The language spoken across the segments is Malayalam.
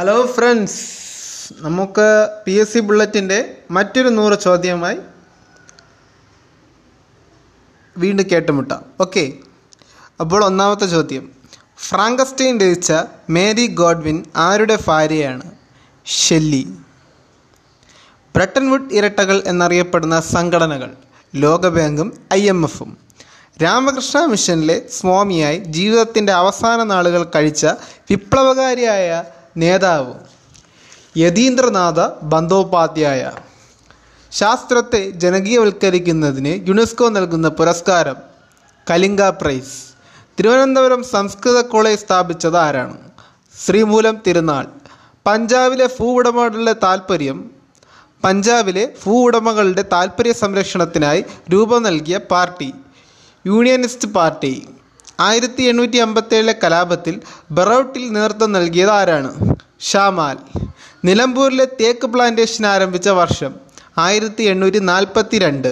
ഹലോ ഫ്രണ്ട്സ് നമുക്ക് പി എസ് സി ബുള്ളറ്റിന്റെ മറ്റൊരു നൂറ് ചോദ്യമായി വീണ്ടും കേട്ടുമുട്ടാം. ഓക്കെ അപ്പോൾ ഒന്നാമത്തെ ചോദ്യം. ഫ്രാങ്കസ്റ്റൈൻ രചിച്ച മേരി ഗോഡ്വിൻ ആരുടെ ഭാര്യയാണ്? ഷെല്ലി. ബ്രട്ടൻവുഡ് ഇരട്ടകൾ എന്നറിയപ്പെടുന്ന സംഘടനകൾ ലോകബാങ്കും ഐ എം എഫും. രാമകൃഷ്ണ മിഷനിലെ സ്വാമിയായി ജീവിതത്തിന്റെ അവസാന നാളുകൾ കഴിച്ച വിപ്ലവകാരിയായ നേതാവ്. യതീന്ദ്രനാഥ ബന്ദോപാധ്യായ. ശാസ്ത്രത്തെ ജനകീയവൽക്കരിക്കുന്നതിന് യുനെസ്കോ നൽകുന്ന പുരസ്കാരം കലിംഗ പ്രൈസ്. തിരുവനന്തപുരം സംസ്കൃത കോളേജ് സ്ഥാപിച്ചത് ആരാണ്? ശ്രീമൂലം തിരുനാൾ. പഞ്ചാബിലെ ഭൂ ഉടമകളുടെ താൽപ്പര്യം പഞ്ചാബിലെ ഭൂ ഉടമകളുടെ താൽപ്പര്യ സംരക്ഷണത്തിനായി രൂപം നൽകിയ പാർട്ടി യൂണിയനിസ്റ്റ് പാർട്ടി. ആയിരത്തി എണ്ണൂറ്റി അമ്പത്തേഴിലെ കലാപത്തിൽ ബറൌട്ടിൽ നേതൃത്വം നൽകിയത് ആരാണ്? ഷാമാൽ. നിലമ്പൂരിലെ തേക്ക് പ്ലാന്റേഷൻ ആരംഭിച്ച വർഷം ആയിരത്തി എണ്ണൂറ്റി നാൽപ്പത്തി രണ്ട്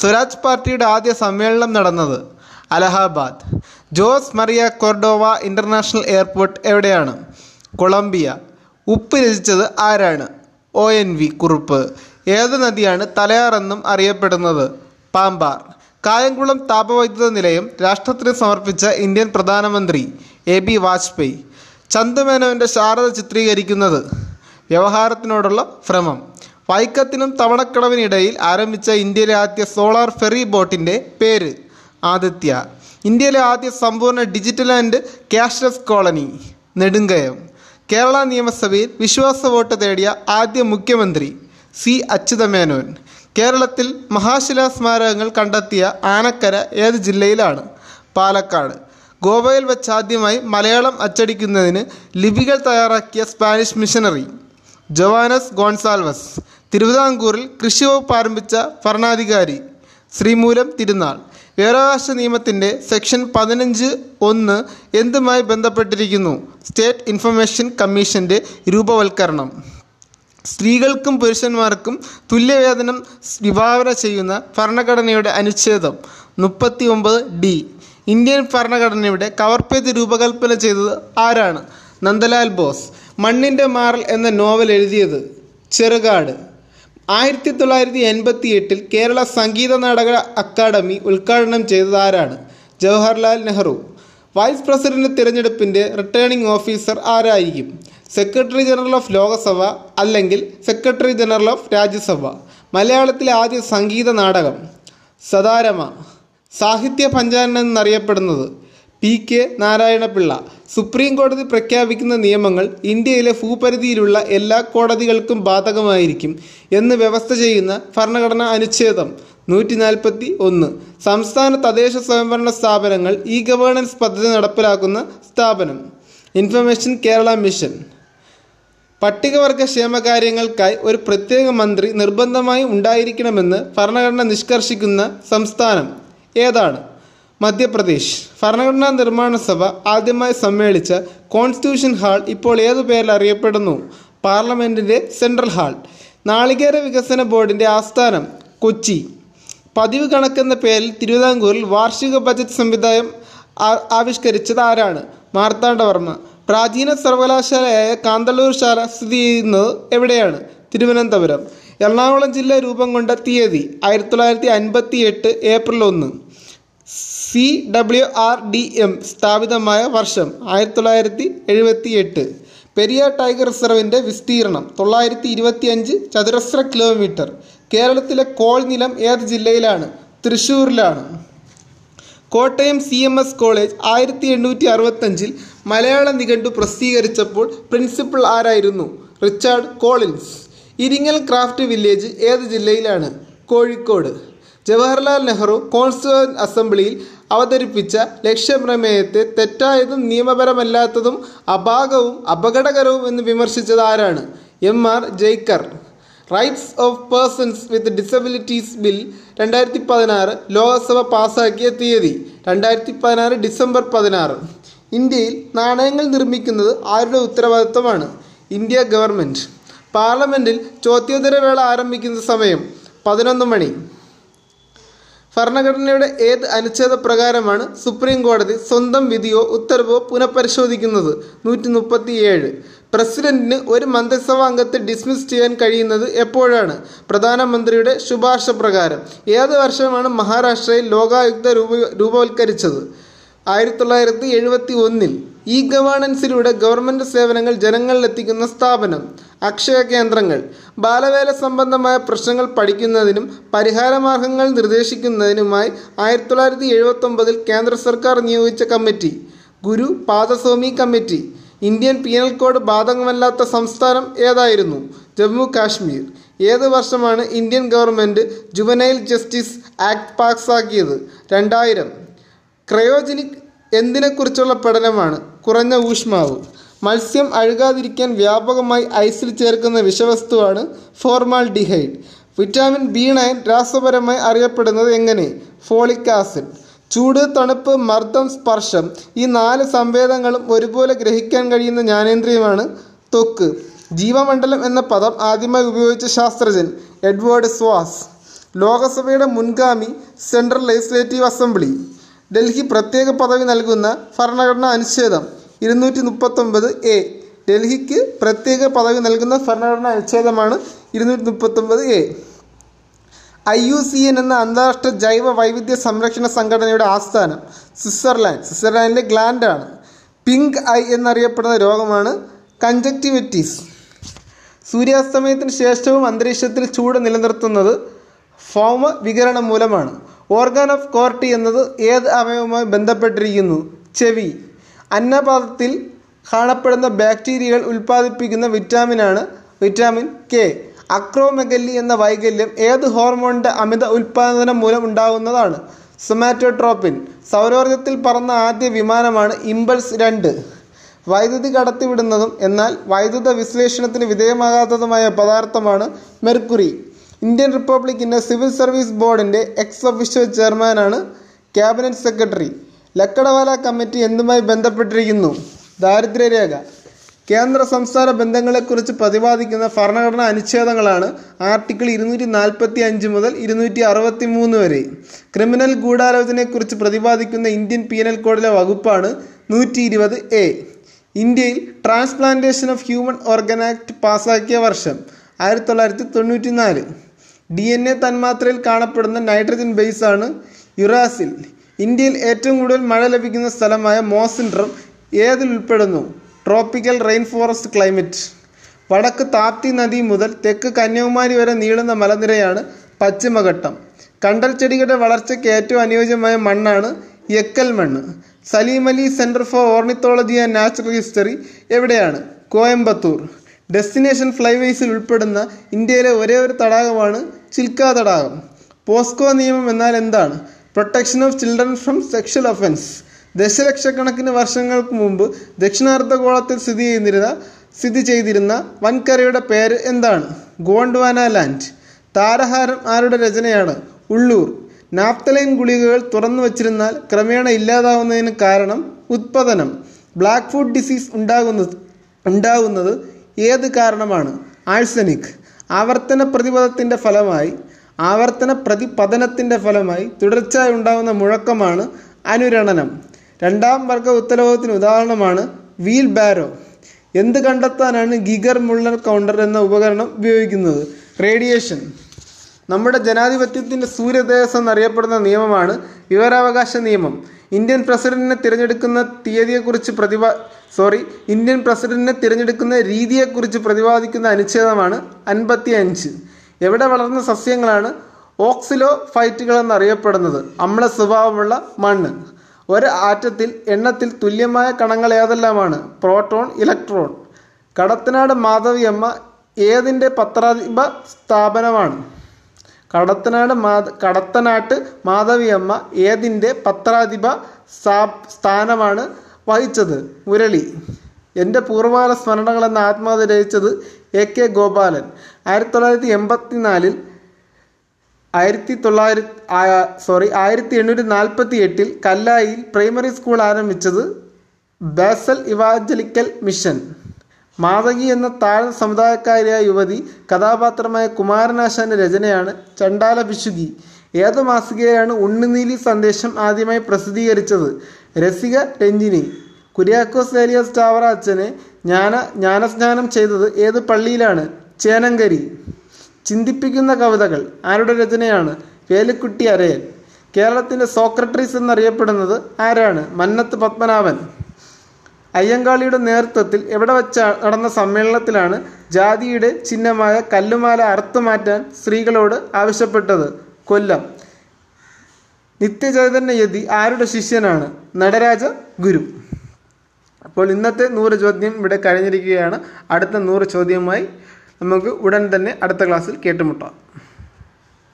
സ്വരാജ് പാർട്ടിയുടെ ആദ്യ സമ്മേളനം നടന്നത് Allahabad. Jose Maria Cordova international airport എവിടെയാണ്? കൊളംബിയ. ഉപ്പ് രചിച്ചത് ആരാണ്? ഒ എൻ വി കുറുപ്പ്. ഏത് നദിയാണ് തലയാറെന്നും അറിയപ്പെടുന്നത്? പാമ്പാർ. കായംകുളം താപവൈദ്യുത നിലയം രാഷ്ട്രത്തിന് സമർപ്പിച്ച ഇന്ത്യൻ പ്രധാനമന്ത്രി എ ബി വാജ്പേയി. ചന്ദുമേനോന്റെ ശാരദ ചിത്രീകരിക്കുന്നത് വ്യവഹാരത്തിനോടുള്ള ഭ്രമം. വൈക്കത്തിനും തവണക്കടവിനിടയിൽ ആരംഭിച്ച ഇന്ത്യയിലെ ആദ്യ സോളാർ ഫെറി ബോട്ടിന്റെ പേര് ആദിത്യ. ഇന്ത്യയിലെ ആദ്യ സമ്പൂർണ digital and cashless colony Nedumkayam. Kerala നിയമസഭയിൽ വിശ്വാസ വോട്ട് തേടിയ ആദ്യ മുഖ്യമന്ത്രി സി അച്യുതമേനോൻ. കേരളത്തിൽ മഹാശിലാ സ്മാരകങ്ങൾ കണ്ടെത്തിയ ആനക്കര ഏത് ജില്ലയിലാണ്? പാലക്കാട്. ഗോവയിൽ വെച്ച് ആദ്യമായി മലയാളം അച്ചടിക്കുന്നതിന് ലിപികൾ തയ്യാറാക്കിയ സ്പാനിഷ് മിഷനറി. ജോവാനസ് ഗോൺസാൽവസ്. തിരുവിതാംകൂറിൽ കൃഷി വകുപ്പ് ആരംഭിച്ച ഭരണാധികാരി. ശ്രീമൂലം തിരുനാൾ. വിവരാവകാശ നിയമത്തിന്റെ സെക്ഷൻ പതിനഞ്ച് ഒന്ന് എന്തുമായി ബന്ധപ്പെട്ടിരിക്കുന്നു? സ്റ്റേറ്റ് ഇൻഫർമേഷൻ കമ്മീഷന്റെ രൂപവൽക്കരണം. സ്ത്രീകൾക്കും പുരുഷന്മാർക്കും തുല്യവേതനം വിഭാവന ചെയ്യുന്ന ഭരണഘടനയുടെ അനുച്ഛേദം മുപ്പത്തി ഒമ്പത് ഡി. ഇന്ത്യൻ ഭരണഘടനയുടെ കവർ പേജ് രൂപകൽപ്പന ചെയ്തത് ആരാണ്? നന്ദലാൽ ബോസ്. മണ്ണിന്റെ മാറൽ എന്ന നോവൽ എഴുതിയത് ചെറുകാട്. ആയിരത്തി തൊള്ളായിരത്തി എൺപത്തി എട്ടിൽ കേരള സംഗീത നാടക അക്കാദമി ഉദ്ഘാടനം ചെയ്തത് ആരാണ്? ജവഹർലാൽ നെഹ്റു. വൈസ് പ്രസിഡന്റ് തിരഞ്ഞെടുപ്പിന്റെ റിട്ടേണിംഗ് ഓഫീസർ ആരായിരിക്കും? സെക്രട്ടറി ജനറൽ ഓഫ് ലോകസഭ അല്ലെങ്കിൽ സെക്രട്ടറി ജനറൽ ഓഫ് രാജ്യസഭ. മലയാളത്തിലെ ആദ്യ സംഗീത നാടകം സദാരമ. സാഹിത്യ പഞ്ചാനൻ എന്നറിയപ്പെടുന്നത് പി കെ നാരായണപിള്ള. സുപ്രീം കോടതി പ്രഖ്യാപിക്കുന്ന നിയമങ്ങൾ ഇന്ത്യയിലെ ഭൂപരിധിയിലുള്ള എല്ലാ കോടതികൾക്കും ബാധകമായിരിക്കും എന്ന് വ്യവസ്ഥ ചെയ്യുന്ന ഭരണഘടനാ അനുച്ഛേദം നൂറ്റി നാൽപ്പത്തി ഒന്ന് സംസ്ഥാന തദ്ദേശ സ്വയംഭരണ സ്ഥാപനങ്ങൾ ഇ ഗവേണൻസ് പദ്ധതി നടപ്പിലാക്കുന്ന സ്ഥാപനം. Information Kerala mission. പട്ടികവർഗ ക്ഷേമകാര്യങ്ങൾക്കായി ഒരു പ്രത്യേക മന്ത്രി നിർബന്ധമായി ഉണ്ടായിരിക്കണമെന്ന് ഭരണഘടന നിഷ്കർഷിക്കുന്ന സംസ്ഥാനം ഏതാണ്? മധ്യപ്രദേശ്. ഭരണഘടനാ നിർമ്മാണ സഭ ആദ്യമായി സമ്മേളിച്ച കോൺസ്റ്റിറ്റ്യൂഷൻ ഹാൾ ഇപ്പോൾ ഏതു പേരിൽ അറിയപ്പെടുന്നു? പാർലമെന്റിന്റെ സെൻട്രൽ ഹാൾ. നാളികേര വികസന ബോർഡിന്റെ ആസ്ഥാനം കൊച്ചി. പതിവ് കണക്കെന്ന പേരിൽ തിരുവിതാംകൂറിൽ വാർഷിക ബജറ്റ് സംവിധാനം ആവിഷ്കരിച്ചത് ആരാണ്? മാർത്താണ്ഡവർമ്മ പ്രാചീന സർവകലാശാലയായ കാന്തല്ലൂർ ശാല സ്ഥിതി ചെയ്യുന്നത് എവിടെയാണ്? തിരുവനന്തപുരം. എറണാകുളം ജില്ല രൂപം കൊണ്ട തീയതി ആയിരത്തി തൊള്ളായിരത്തി അൻപത്തി എട്ട് ഏപ്രിൽ ഒന്ന്. C W R D M സ്ഥാപിതമായ വർഷം ആയിരത്തി തൊള്ളായിരത്തി എഴുപത്തി എട്ട് പെരിയാർ ടൈഗർ റിസർവിന്റെ വിസ്തീർണം തൊള്ളായിരത്തി ഇരുപത്തി അഞ്ച് ചതുരശ്ര കിലോമീറ്റർ. കേരളത്തിലെ കോൾ നിലം ഏത് ജില്ലയിലാണ്? തൃശ്ശൂരിലാണ് Kottayam C M S college ആയിരത്തി എണ്ണൂറ്റി അറുപത്തഞ്ചിൽ മലയാള നിഘണ്ടു പ്രസിദ്ധീകരിച്ചപ്പോൾ പ്രിൻസിപ്പൽ ആരായിരുന്നു? Richard Collins. Iringal craft village ഏത് ജില്ലയിലാണ്? കോഴിക്കോട്. ജവഹർലാൽ നെഹ്റു കോൺസ്റ്റിറ്റ്യൂവന്റ് അസംബ്ലിയിൽ അവതരിപ്പിച്ച ലക്ഷ്യപ്രമേയത്തെ തെറ്റായതും നിയമപരമല്ലാത്തതും അപാകവും അപകടകരവും എന്ന് വിമർശിച്ചത് ആരാണ്? M R Jayakar. Rights of persons with disabilities bill രണ്ടായിരത്തി പതിനാറ് ലോകസഭ പാസാക്കിയ തീയതി രണ്ടായിരത്തി പതിനാറ് ഡിസംബർ പതിനാറ്. ഇന്ത്യയിൽ നാണയങ്ങൾ നിർമ്മിക്കുന്നത് ആരുടെ ഉത്തരവാദിത്തമാണ് ഇന്ത്യ ഗവൺമെന്റ് പാർലമെന്റിൽ ചോദ്യോത്തരവേള ആരംഭിക്കുന്ന സമയം പതിനൊന്ന് മണി. ഭരണഘടനയുടെ ഏത് അനുച്ഛേദ പ്രകാരമാണ് സുപ്രീം കോടതി സ്വന്തം വിധിയോ ഉത്തരവോ പുനഃപരിശോധിക്കുന്നത്? നൂറ്റി മുപ്പത്തി ഏഴ് പ്രസിഡന്റിന് ഒരു മന്ത്രിസഭാ അംഗത്തെ ഡിസ്മിസ് ചെയ്യാൻ കഴിയുന്നത് എപ്പോഴാണ്? പ്രധാനമന്ത്രിയുടെ ശുപാർശ പ്രകാരം. ഏത് വർഷമാണ് മഹാരാഷ്ട്രയിൽ ലോകായുക്ത രൂപ രൂപവൽക്കരിച്ചത്? ആയിരത്തി തൊള്ളായിരത്തി എഴുപത്തി ഒന്നിൽ ഇ ഗവേണൻസിലൂടെ ഗവൺമെന്റ് സേവനങ്ങൾ ജനങ്ങളിലെത്തിക്കുന്ന സ്ഥാപനം അക്ഷയ കേന്ദ്രങ്ങൾ ബാലവേല സംബന്ധമായ പ്രശ്നങ്ങൾ പഠിക്കുന്നതിനും പരിഹാരമാർഗങ്ങൾ നിർദ്ദേശിക്കുന്നതിനുമായി ആയിരത്തി തൊള്ളായിരത്തി എഴുപത്തൊമ്പതിൽ കേന്ദ്ര സർക്കാർ നിയോഗിച്ച committee Gurupadaswamy committee Indian penal code ബാധകമല്ലാത്ത സംസ്ഥാനം ഏതായിരുന്നു? ജമ്മു കാശ്മീർ. ഏത് വർഷമാണ് Indian government juvenile justice act പാസ്സാക്കിയത് രണ്ടായിരം. ക്രയോജനിക് എന്തിനെക്കുറിച്ചുള്ള പഠനമാണ്? കുറഞ്ഞ ഊഷ്മാവ്. മത്സ്യം അഴുകാതിരിക്കാൻ വ്യാപകമായി ഐസിൽ ചേർക്കുന്ന വിഷവസ്തുവാണ് ഫോർമാൽഡിഹൈഡ്. വിറ്റാമിൻ ബി നയൻ രാസപരമായി അറിയപ്പെടുന്നത് എങ്ങനെ? Folic acid. ചൂട് തണുപ്പ് മർദ്ദം സ്പർശം ഈ നാല് സംവേദങ്ങളും ഒരുപോലെ ഗ്രഹിക്കാൻ കഴിയുന്ന ജ്ഞാനേന്ദ്രിയമാണ് തൊക്ക് ജീവമണ്ഡലം എന്ന പദം ആദ്യമായി ഉപയോഗിച്ച ശാസ്ത്രജ്ഞൻ എഡ്വേർഡ് സ്വാസ്. ലോകസഭയുടെ മുൻഗാമി സെൻട്രൽ ലെജിസ്ലേറ്റീവ് അസംബ്ലി. ഡൽഹി പ്രത്യേക പദവി നൽകുന്ന ഭരണഘടനാ അനുച്ഛേദം ഇരുന്നൂറ്റി മുപ്പത്തൊമ്പത് എ. ഡൽഹിക്ക് പ്രത്യേക പദവി നൽകുന്ന ഭരണഘടനാ അനുച്ഛേദമാണ് ഇരുന്നൂറ്റി മുപ്പത്തൊമ്പത് A. I U C N എന്ന അന്താരാഷ്ട്ര ജൈവ വൈവിധ്യ സംരക്ഷണ സംഘടനയുടെ ആസ്ഥാനം സ്വിറ്റ്സർലാൻഡ്. സ്വിറ്റ്സർലാൻഡിലെ ഗ്ലാൻഡാണ്. പിങ്ക് ഐ എന്നറിയപ്പെടുന്ന രോഗമാണ് കഞ്ചക്റ്റിവിറ്റീസ് സൂര്യാസ്തമയത്തിന് ശേഷവും അന്തരീക്ഷത്തിൽ ചൂട് നിലനിർത്തുന്നത് ഫോമ വികരണം മൂലമാണ്. ഓർഗാൻ ഓഫ് കോർട്ടി എന്നത് ഏത് അവയവുമായി ബന്ധപ്പെട്ടിരിക്കുന്നു? ചെവി. അന്നപാതത്തിൽ കാണപ്പെടുന്ന ബാക്ടീരിയകൾ ഉൽപ്പാദിപ്പിക്കുന്ന വിറ്റാമിനാണ് വിറ്റാമിൻ കെ. അക്രോമെഗല്ലി എന്ന വൈകല്യം ഏത് ഹോർമോണിന്റെ അമിത ഉൽപ്പാദനം മൂലം ഉണ്ടാകുന്നതാണ്? സൊമാറ്റോട്രോപ്പിൻ. സൗരോർജത്തിൽ പറന്ന ആദ്യ വിമാനമാണ് ഇമ്പൾസ് രണ്ട്. വൈദ്യുതി കടത്തിവിടുന്നതും എന്നാൽ വൈദ്യുത വിശ്ലേഷണത്തിന് വിധേയമാകാത്തതുമായ പദാർത്ഥമാണ് മെർക്കുറി. ഇന്ത്യൻ റിപ്പബ്ലിക്കിന്റെ സിവിൽ സർവീസ് ബോർഡിന്റെ എക്സ് ഒഫീഷ്യൽ ചെയർമാനാണ് ക്യാബിനറ്റ് സെക്രട്ടറി ലക്കടവാല കമ്മിറ്റി എന്തുമായി ബന്ധപ്പെട്ടിരിക്കുന്നു? ദാരിദ്ര്യരേഖ. കേന്ദ്ര സംസ്ഥാന ബന്ധങ്ങളെക്കുറിച്ച് പ്രതിപാദിക്കുന്ന ഭരണഘടനാ അനുച്ഛേദങ്ങളാണ് ആർട്ടിക്കിൾ ഇരുന്നൂറ്റി നാൽപ്പത്തി അഞ്ച് മുതൽ ഇരുന്നൂറ്റി അറുപത്തി മൂന്ന് വരെ. ക്രിമിനൽ ഗൂഢാലോചനയെക്കുറിച്ച് പ്രതിപാദിക്കുന്ന ഇന്ത്യൻ പീനൽ കോഡിലെ വകുപ്പാണ് നൂറ്റി ഇരുപത് എ. ഇന്ത്യയിൽ transplantation of human organ act പാസാക്കിയ വർഷം ആയിരത്തി തൊള്ളായിരത്തി തൊണ്ണൂറ്റി നാല് ഡി എൻ എ തന്മാത്രയിൽ കാണപ്പെടുന്ന നൈട്രജൻ ബേസാണ് യുറാസിൽ. ഇന്ത്യയിൽ ഏറ്റവും കൂടുതൽ മഴ ലഭിക്കുന്ന സ്ഥലമായ മോസിൻഡ്രം ഏതിൽ ഉൾപ്പെടുന്നു? ട്രോപ്പിക്കൽ റെയിൻ ഫോറസ്റ്റ് ക്ലൈമറ്റ് വടക്ക് താപ്തി നദി മുതൽ തെക്ക് കന്യാകുമാരി വരെ നീളുന്ന മലനിരയാണ് പശ്ചിമഘട്ടം. കണ്ടൽ ചെടികളുടെ വളർച്ചയ്ക്ക് ഏറ്റവും അനുയോജ്യമായ മണ്ണാണ് എക്കൽ മണ്ണ്. Salim Ali centre for ornithology and natural history എവിടെയാണ്? കോയമ്പത്തൂർ. ഡെസ്റ്റിനേഷൻ ഫ്ലൈവേസിൽ ഉൾപ്പെടുന്ന ഇന്ത്യയിലെ ഒരേ ഒരു തടാകമാണ് ചിൽക്ക തടാകം. പോസ്കോ നിയമം എന്നാൽ എന്താണ്? Protection of children from sexual offence. ദശലക്ഷക്കണക്കിന് വർഷങ്ങൾക്ക് മുമ്പ് ദക്ഷിണാർദ്ധഗോളത്തിൽ സ്ഥിതി ചെയ്തിരുന്ന സ്ഥിതി ചെയ്തിരുന്ന വൻകരയുടെ പേര് എന്താണ്? ഗോണ്ട്വാന ലാൻഡ്. താരഹാരം ആരുടെ രചനയാണ്? ഉള്ളൂർ. നാപ്തലൈൻ ഗുളികകൾ തുറന്നു വച്ചിരുന്നാൽ ക്രമേണ ഇല്ലാതാവുന്നതിന് കാരണം ഉത്പതനം. ബ്ലാക്ക് ഫുഡ് ഡിസീസ് ഉണ്ടാകുന്നത് ഉണ്ടാകുന്നത് ഏത് കാരണമാണ്? ആഴ്സനിക്. ആവർത്തന പ്രതിപദത്തിന്റെ ഫലമായി ആവർത്തന പ്രതിപതനത്തിന്റെ ഫലമായി തുടർച്ചയായി ഉണ്ടാകുന്ന മുഴക്കമാണ് അനുരണനം. രണ്ടാം വർഗ ഉത്തരവാദത്തിന് ഉദാഹരണമാണ് വീൽ ബാരോ. എന്ത് കണ്ടെത്താനാണ് ഗിഗർ മുള്ളർ കൗണ്ടർ എന്ന ഉപകരണം ഉപയോഗിക്കുന്നത്? റേഡിയേഷൻ. നമ്മുടെ ജനാധിപത്യത്തിന്റെ സൂര്യദേശം എന്നറിയപ്പെടുന്ന നിയമമാണ് വിവരാവകാശ നിയമം. ഇന്ത്യൻ പ്രസിഡന്റിനെ തിരഞ്ഞെടുക്കുന്ന തീയതിയെക്കുറിച്ച് പ്രതിപാ സോറി ഇന്ത്യൻ പ്രസിഡന്റിനെ തിരഞ്ഞെടുക്കുന്ന രീതിയെക്കുറിച്ച് പ്രതിപാദിക്കുന്ന അനുച്ഛേദമാണ് അൻപത്തി അഞ്ച് എവിടെ വളർന്ന സസ്യങ്ങളാണ് ഓക്സിലോ ഫൈറ്റുകൾ എന്നറിയപ്പെടുന്നത്? അമ്ല സ്വഭാവമുള്ള മണ്ണ്. ഒരു ആറ്റത്തിൽ എണ്ണത്തിൽ തുല്യമായ കണങ്ങൾ ഏതെല്ലാമാണ്? Proton electron. കടത്തനാട് മാധവിയമ്മ ഏതിന്റെ പത്രാധിപ സ്ഥാപനമാണ്? കടത്തനാട് മാത കടത്തനാട്ട് മാധവിയമ്മ ഏതിന്റെ പത്രാധിപ സാ സ്ഥാനമാണ് വഹിച്ചത്? മുരളി. എന്റെ പൂർവകാല സ്മരണകൾ എന്ന ആത്മകഥ രചിച്ചത് എ കെ ഗോപാലൻ. ആയിരത്തി തൊള്ളായിരത്തി എൺപത്തി നാലിൽ ആയിരത്തി തൊള്ളായിരത്തി സോറി ആയിരത്തി എണ്ണൂറ്റി നാൽപ്പത്തി എട്ടിൽ കല്ലായിൽ പ്രൈമറി സ്കൂൾ ആരംഭിച്ചത് ബാസൽ ഇവാഞ്ചലിക്കൽ മിഷൻ. മാതകി എന്ന താഴ്ന്ന സമുദായക്കാരിയായ യുവതി കഥാപാത്രമായ കുമാരനാശാന്റെ രചനയാണ് ചണ്ടാല പിശുകി ഏത് മാസികയാണ് ഉണ്ണുനീലി സന്ദേശം ആദ്യമായി പ്രസിദ്ധീകരിച്ചത്. രസിക രഞ്ജിനി. കുര്യാക്കോസ് ഏലിയസ് ടാവറ അച്ഛനെ ജ്ഞാന ജ്ഞാനസ്നാനം ചെയ്തത് ഏത് പള്ളിയിലാണ്? ചേനങ്കരി. ചിന്തിപ്പിക്കുന്ന കവിതകൾ ആരുടെ രചനയാണ്? വേലുക്കുട്ടി അരയൻ. കേരളത്തിന്റെ സോക്രട്ടറീസ് എന്നറിയപ്പെടുന്നത് ആരാണ്? മന്നത്ത് പത്മനാഭൻ. അയ്യങ്കാളിയുടെ നേതൃത്വത്തിൽ എവിടെ വെച്ച നടന്ന സമ്മേളനത്തിലാണ് ജാതിയുടെ ചിഹ്നമായ കല്ലുമാല അറുത്തുമാറ്റാൻ സ്ത്രീകളോട് ആവശ്യപ്പെട്ടത്. കൊല്ലം. നിത്യചൈതന്യ യതി ആരുടെ ശിഷ്യനാണ്? നടരാജ ഗുരു. അപ്പോൾ ഇന്നത്തെ നൂറ് ചോദ്യം ഇവിടെ കഴിഞ്ഞിരിക്കുകയാണ്. അടുത്ത നൂറ് ചോദ്യവുമായി നമുക്ക് ഉടൻ തന്നെ അടുത്ത ക്ലാസ്സിൽ കേട്ടുമുട്ടാം.